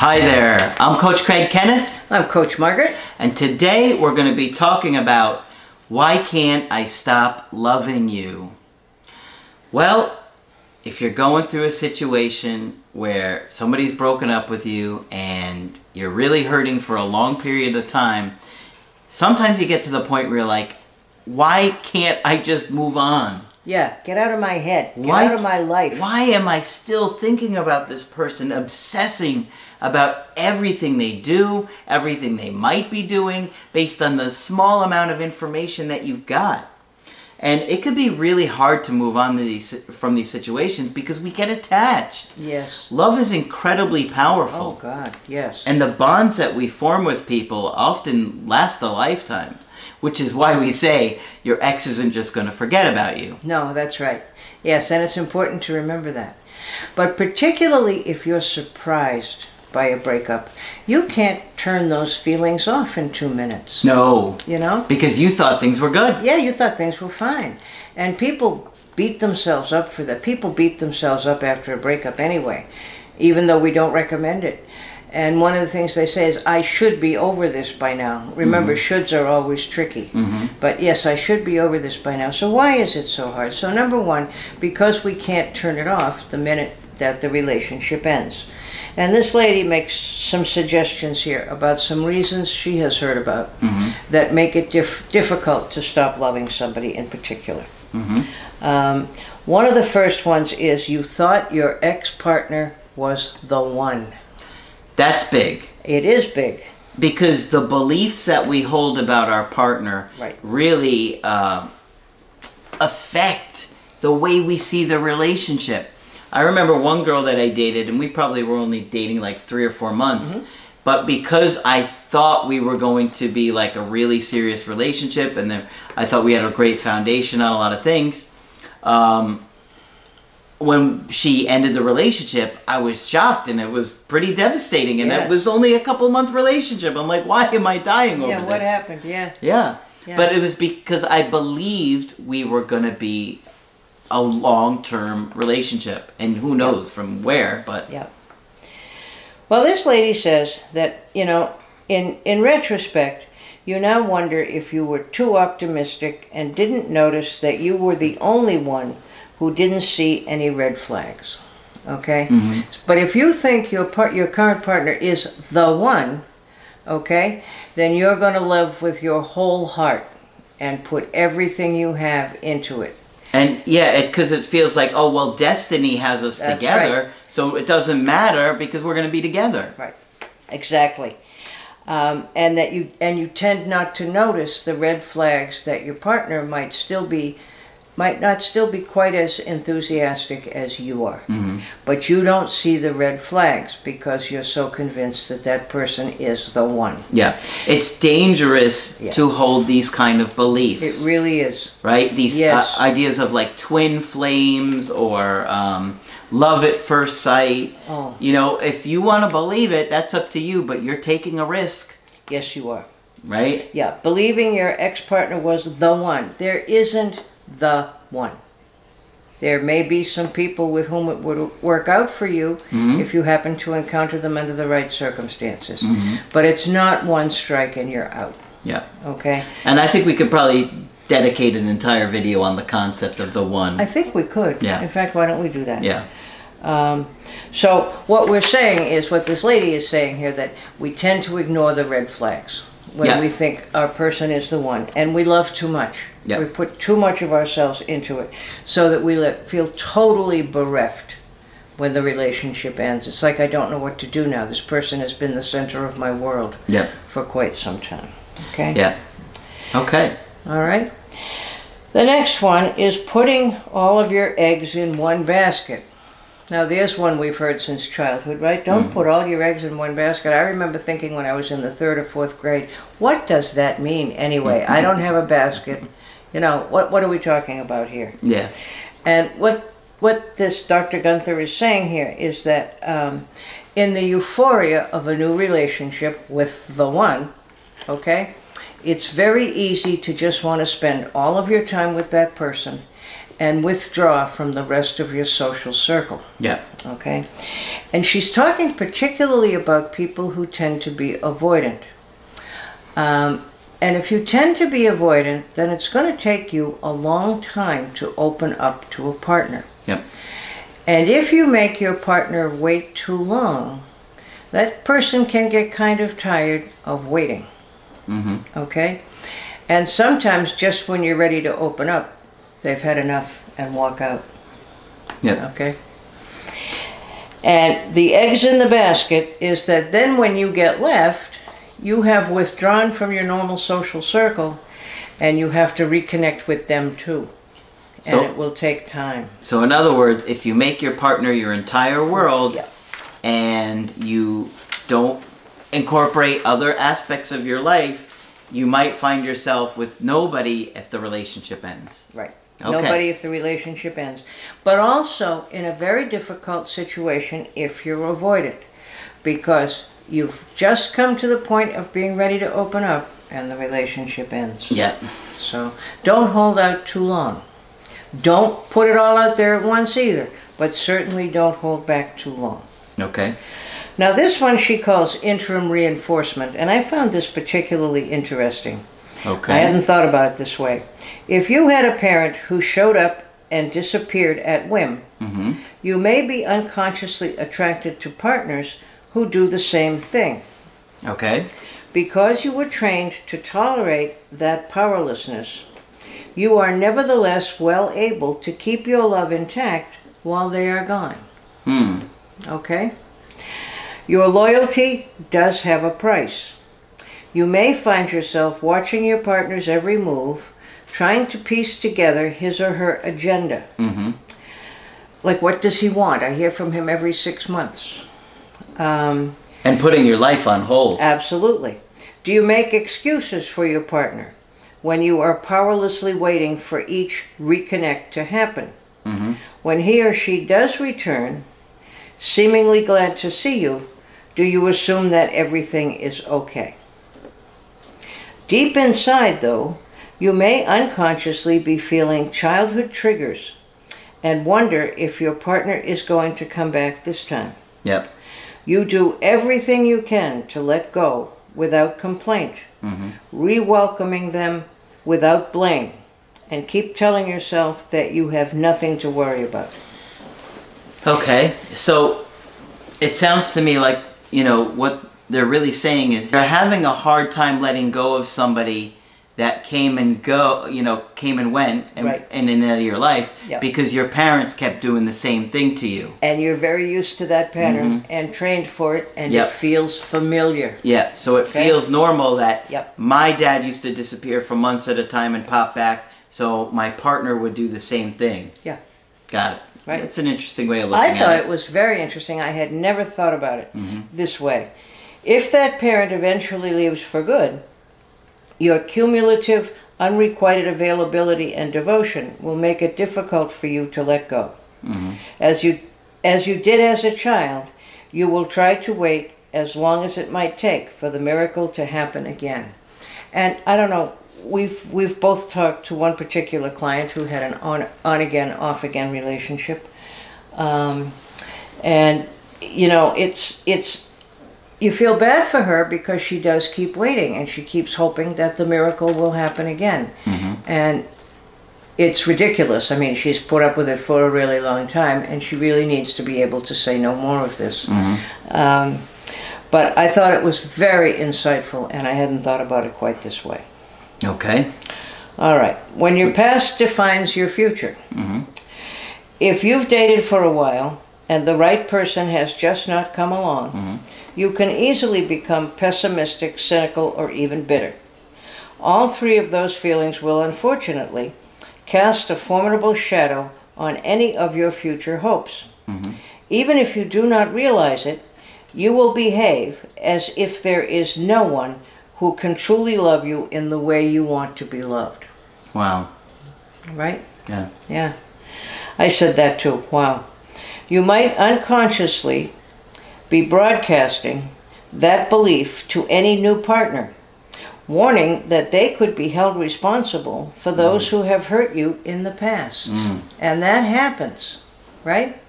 Hi there, I'm Coach Craig Kenneth, I'm Coach Margaret. and today we're going to be talking about why can't I stop loving you? Well, if you're going through a situation where somebody's broken up with you and you're really hurting for a long period of time, sometimes you get to the point where you're like, why can't I just move on? Yeah, get out of my head. Get Why- out of my life. Why am I still thinking about this person, obsessing about everything they do, everything they might be doing, based on the small amount of information that you've got? And it could be really hard to move on to these, from these situations because we get attached. Yes. Love is incredibly powerful. Oh God, yes. And the bonds that we form with people often last a lifetime, which is why we say your ex isn't just going to forget about you. no, that's right. Yes, and it's important to remember that. But particularly if you're surprised by a breakup, you can't turn those feelings off in two minutes. No. You know? Because you thought things were good. Yeah, you thought things were fine. And people beat themselves up for that. People beat themselves up after a breakup anyway, even though we don't recommend it. And one of the things they say is, I should be over this by now. Remember, mm-hmm. shoulds are always tricky. Mm-hmm. But yes, I should be over this by now. So why is it so hard? So, number one, because we can't turn it off the minute that the relationship ends. And this lady makes some suggestions here about some reasons she has heard about mm-hmm. that make it dif- difficult to stop loving somebody in particular. Um, one of the first ones is you thought your ex partner was the one. That's big. It is big. Because the beliefs that we hold about our partner Right. really uh, affect the way we see the relationship. I remember one girl that I dated, and we probably were only dating like three or four months. But because I thought we were going to be like a really serious relationship, and then I thought we had a great foundation on a lot of things, um, when she ended the relationship, I was shocked and it was pretty devastating. And it was only a couple month relationship. I'm like, why am I dying over yeah, this? what happened? Yeah. Yeah. Yeah. But it was because I believed we were going to be a long term relationship. And who knows from where, but Yeah. Well, this lady says that, you know, in, in retrospect, you now wonder if you were too optimistic and didn't notice that you were the only one who didn't see any red flags. Okay? But if you think your part, your current partner is the one, okay, then you're going to love with your whole heart and put everything you have into it. And yeah, because it, feels like, oh, well, destiny has us That's together. right. So it doesn't matter because we're going to be together. Right. Exactly. Um, and that you and you tend not to notice the red flags that your partner might still be might not still be quite as enthusiastic as you are. But you don't see the red flags because you're so convinced that that person is the one. Yeah. It's dangerous Yeah. to hold these kind of beliefs. It really is. right? These Yes. uh, ideas of like twin flames or um, love at first sight. Oh. You know, if you want to believe it, that's up to you, but you're taking a risk, Yes, you are. right? Yeah, believing your ex partner was the one. There isn't the one. There may be some people with whom it would work out for you if you happen to encounter them under the right circumstances. But it's not one strike and you're out, Yeah. okay? And I think we could probably dedicate an entire video on the concept of the one. I think we could. Yeah. In fact, why don't we do that? yeah. Um, so what we're saying is what this lady is saying here that we tend to ignore the red flags when Yeah. we think our person is the one, and we love too much. Yeah. We put too much of ourselves into it, so that we let, feel totally bereft when the relationship ends. It's like I don't know what to do now. This person has been the center of my world Yeah. for quite some time. Okay. Yeah. Okay. All right. The next one is putting all of your eggs in one basket. Now, there's one we've heard since childhood, right? Don't put all your eggs in one basket. I remember thinking when I was in the third or fourth grade, what does that mean anyway? I don't have a basket. You know, what, what are we talking about here? Yeah. And what what this Dr. Gunther is saying here is that um, in the euphoria of a new relationship with the one, okay, it's very easy to just want to spend all of your time with that person and withdraw from the rest of your social circle. Yeah. Okay? And she's talking particularly about people who tend to be avoidant. Um, and if you tend to be avoidant, then it's going to take you a long time to open up to a partner. Yep. And if you make your partner wait too long, that person can get kind of tired of waiting. Mm-hmm. Okay? And sometimes just when you're ready to open up, they've had enough and walk out. Yep. Okay? And the eggs in the basket is that then when you get left, you have withdrawn from your normal social circle and you have to reconnect with them too. So- and it will take time. So, in other words, if you make your partner your entire world Yeah. and you don't incorporate other aspects of your life, you might find yourself with nobody if the relationship ends. Right. Okay. Nobody if the relationship ends. But also in a very difficult situation if you're avoidant. Because you've just come to the point of being ready to open up and the relationship ends. Yep. So don't hold out too long. Don't put it all out there at once either, but certainly don't hold back too long. Okay. Now, this one she calls interim reinforcement, and I found this particularly interesting. Okay. I hadn't thought about it this way. If you had a parent who showed up and disappeared at whim, Mm-hmm. you may be unconsciously attracted to partners who do the same thing. Okay. Because you were trained to tolerate that powerlessness, you are nevertheless well able to keep your love intact while they are gone. Hmm. Okay? Your loyalty does have a price. You may find yourself watching your partner's every move, trying to piece together his or her agenda. Mm-hmm. Like, what does he want? I hear from him every six months. Um, And putting your life on hold. Absolutely. Do you make excuses for your partner when you are powerlessly waiting for each reconnect to happen? Mhm. When he or she does return, seemingly glad to see you, do you assume that everything is okay? Deep inside, though, you may unconsciously be feeling childhood triggers and wonder if your partner is going to come back this time. Yep. You do everything you can to let go without complaint, Mhm. re welcoming them without blame, and keep telling yourself that you have nothing to worry about. Okay. So it sounds to me like, you know, what they're really saying is they're having a hard time letting go of somebody that came and go, you know, came and went and, Right. and in and out of your life Yep. because your parents kept doing the same thing to you. And you're very used to that pattern and trained for it, and Mm-hmm. Yep. it feels familiar. Yeah, so it Okay. feels normal that Yep. my dad used to disappear for months at a time and pop back, so my partner would do the same thing. Yeah. Got it. Right. That's an interesting way of looking at it. I thought at it was very interesting. I had never thought about it Mm-hmm. this way. If that parent eventually leaves for good, your cumulative, unrequited availability and devotion will make it difficult for you to let go. Mm-hmm. As you as you did as a child, you will try to wait as long as it might take for the miracle to happen again. And I don't know, we've we've both talked to one particular client who had an on on again, off again relationship. Um, and you know, it's it's you feel bad for her because she does keep waiting and she keeps hoping that the miracle will happen again. Mm-hmm. And it's ridiculous. I mean, she's put up with it for a really long time and she really needs to be able to say no more of this. Mm-hmm. Um, but I thought it was very insightful and I hadn't thought about it quite this way. Okay. All right. When your past defines your future, mm-hmm. if you've dated for a while and the right person has just not come along, mm-hmm. you can easily become pessimistic, cynical, or even bitter. All three of those feelings will unfortunately cast a formidable shadow on any of your future hopes. Mm-hmm. Even if you do not realize it, you will behave as if there is no one who can truly love you in the way you want to be loved. Wow. Right? Yeah. Yeah. I said that too. Wow. You might unconsciously be broadcasting that belief to any new partner, warning that they could be held responsible for those who have hurt you in the past. And that happens, right?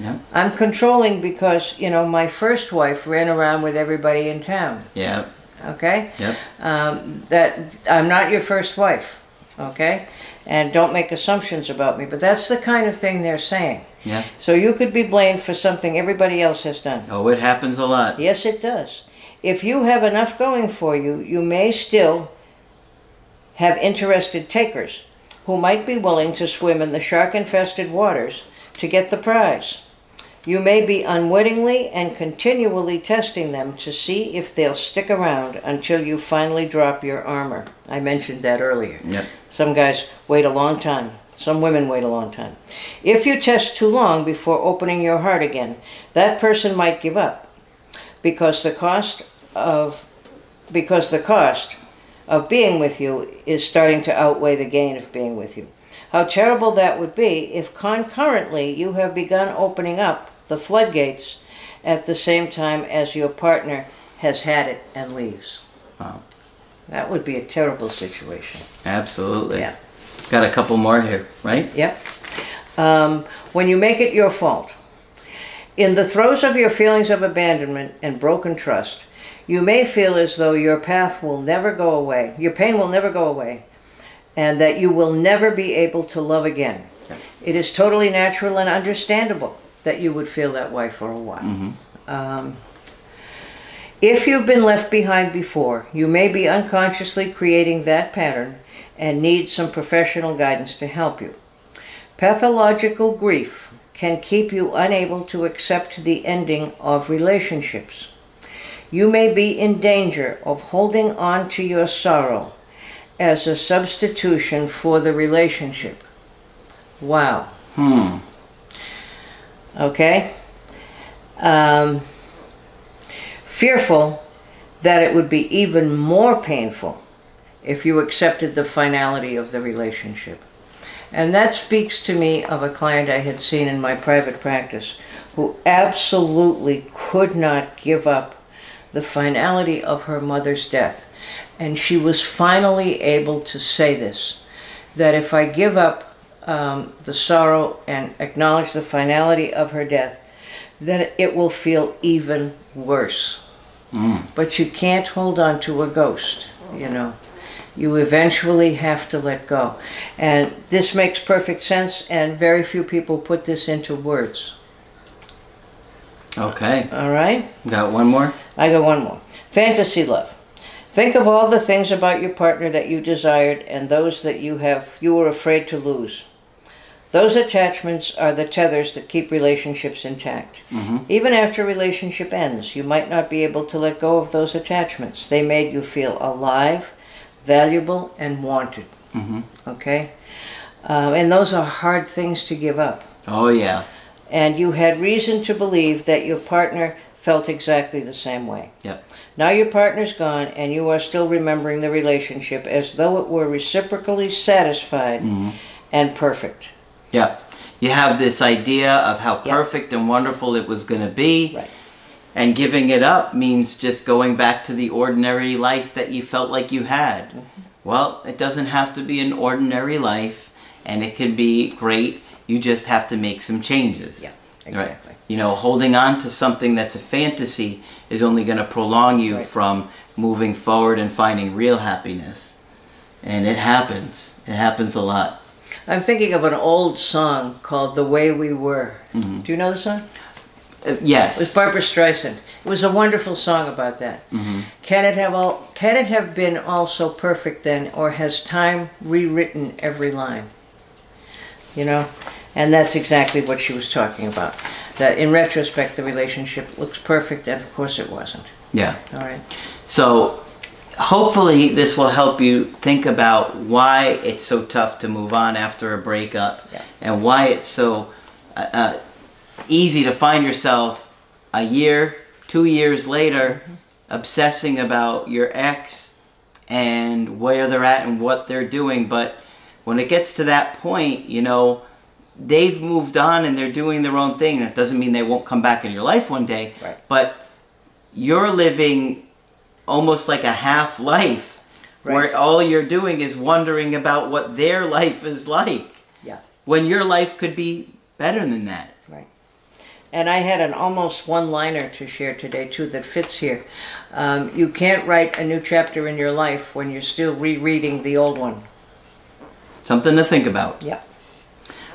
Yeah. I'm controlling because, you know, my first wife ran around with everybody in town, Yeah. okay? Yep. um, that I'm not your first wife, okay? And don't make assumptions about me. But that's the kind of thing they're saying. Yeah. So you could be blamed for something everybody else has done. Oh, it happens a lot. Yes, it does. If you have enough going for you, you may still have interested takers who might be willing to swim in the shark infested waters to get the prize. You may be unwittingly and continually testing them to see if they'll stick around until you finally drop your armor. I mentioned that earlier. Yep. Some guys wait a long time. Some women wait a long time. If you test too long before opening your heart again, that person might give up because the cost of because the cost of being with you is starting to outweigh the gain of being with you. How terrible that would be if concurrently you have begun opening up the floodgates at the same time as your partner has had it and leaves. Wow. That would be a terrible situation. Absolutely. Yeah. Got a couple more here, right? Yep. Um, when you make it your fault. In the throes of your feelings of abandonment and broken trust, you may feel as though your path will never go away, your pain will never go away, and that you will never be able to love again. Yeah. It is totally natural and understandable that you would feel that way for a while. Um, if you've been left behind before, you may be unconsciously creating that pattern and need some professional guidance to help you. Pathological grief can keep you unable to accept the ending of relationships. You may be in danger of holding on to your sorrow as a substitution for the relationship. Wow. Hmm. Okay? Um, fearful that it would be even more painful if you accepted the finality of the relationship. And that speaks to me of a client I had seen in my private practice who absolutely could not give up the finality of her mother's death. And she was finally able to say this that if I give up um, the sorrow and acknowledge the finality of her death, then it will feel even worse. But you can't hold on to a ghost, you know. You eventually have to let go. And this makes perfect sense, and very few people put this into words. Okay. All right? Got one more? I got one more. Fantasy love. Think of all the things about your partner that you desired and those that you have you were afraid to lose. Those attachments are the tethers that keep relationships intact. Mm-hmm. Even after a relationship ends, you might not be able to let go of those attachments. They made you feel alive, valuable, and wanted. Mm-hmm. Okay? Um, and those are hard things to give up Oh, yeah. and you had reason to believe that your partner felt exactly the same way. Yep. Now your partner's gone, and you are still remembering the relationship as though it were reciprocally satisfied and perfect. Yeah. You have this idea of how Yeah. perfect and wonderful it was going to be. Right. And giving it up means just going back to the ordinary life that you felt like you had. Mm-hmm. Well, it doesn't have to be an ordinary life, and it can be great. You just have to make some changes. Yeah, Right. exactly. You know, holding on to something that's a fantasy is only going to prolong you Right. from moving forward and finding real happiness. And it happens. It happens a lot. I'm thinking of an old song called "The Way We Were." Do you know the song? Uh, yes. It was Barbra Streisand. It was a wonderful song about that. Can it have all? Can it have been all so perfect then, or has time rewritten every line? You know, and that's exactly what she was talking about. That in retrospect, the relationship looks perfect, and of course it wasn't. yeah. All right. So, hopefully this will help you think about why it's so tough to move on after a breakup Yeah. and why it's so uh, uh, easy to find yourself a year two years later mm-hmm. obsessing about your ex and where they're at and what they're doing but when it gets to that point you know they've moved on and they're doing their own thing and it doesn't mean they won't come back in your life one day Right. but you're living almost like a half life Right. where all you're doing is wondering about what their life is like Yeah. when your life could be better than that. And I had an almost one liner to share today, too, that fits here. Um, you can't write a new chapter in your life when you're still rereading the old one. something to think about Yeah.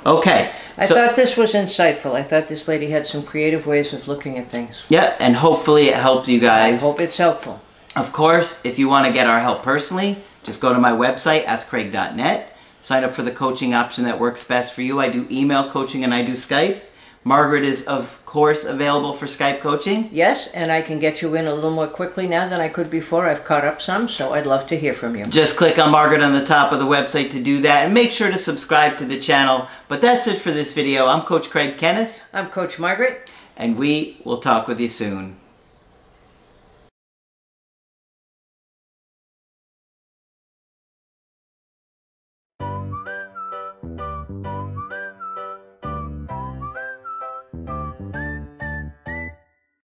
okay I so thought this was insightful. I thought this lady had some creative ways of looking at things. yeah and hopefully it helped you guys. I hope it's helpful. Of course, if you want to get our help personally, just go to my website, askcraig.net. Sign up for the coaching option that works best for you. I do email coaching and I do Skype. Margaret is, of course, available for Skype coaching. Yes, and I can get you in a little more quickly now than I could before. I've caught up some, so I'd love to hear from you. Just click on Margaret on the top of the website to do that and make sure to subscribe to the channel. But that's it for this video. I'm Coach Craig Kenneth, I'm Coach Margaret. and we will talk with you soon.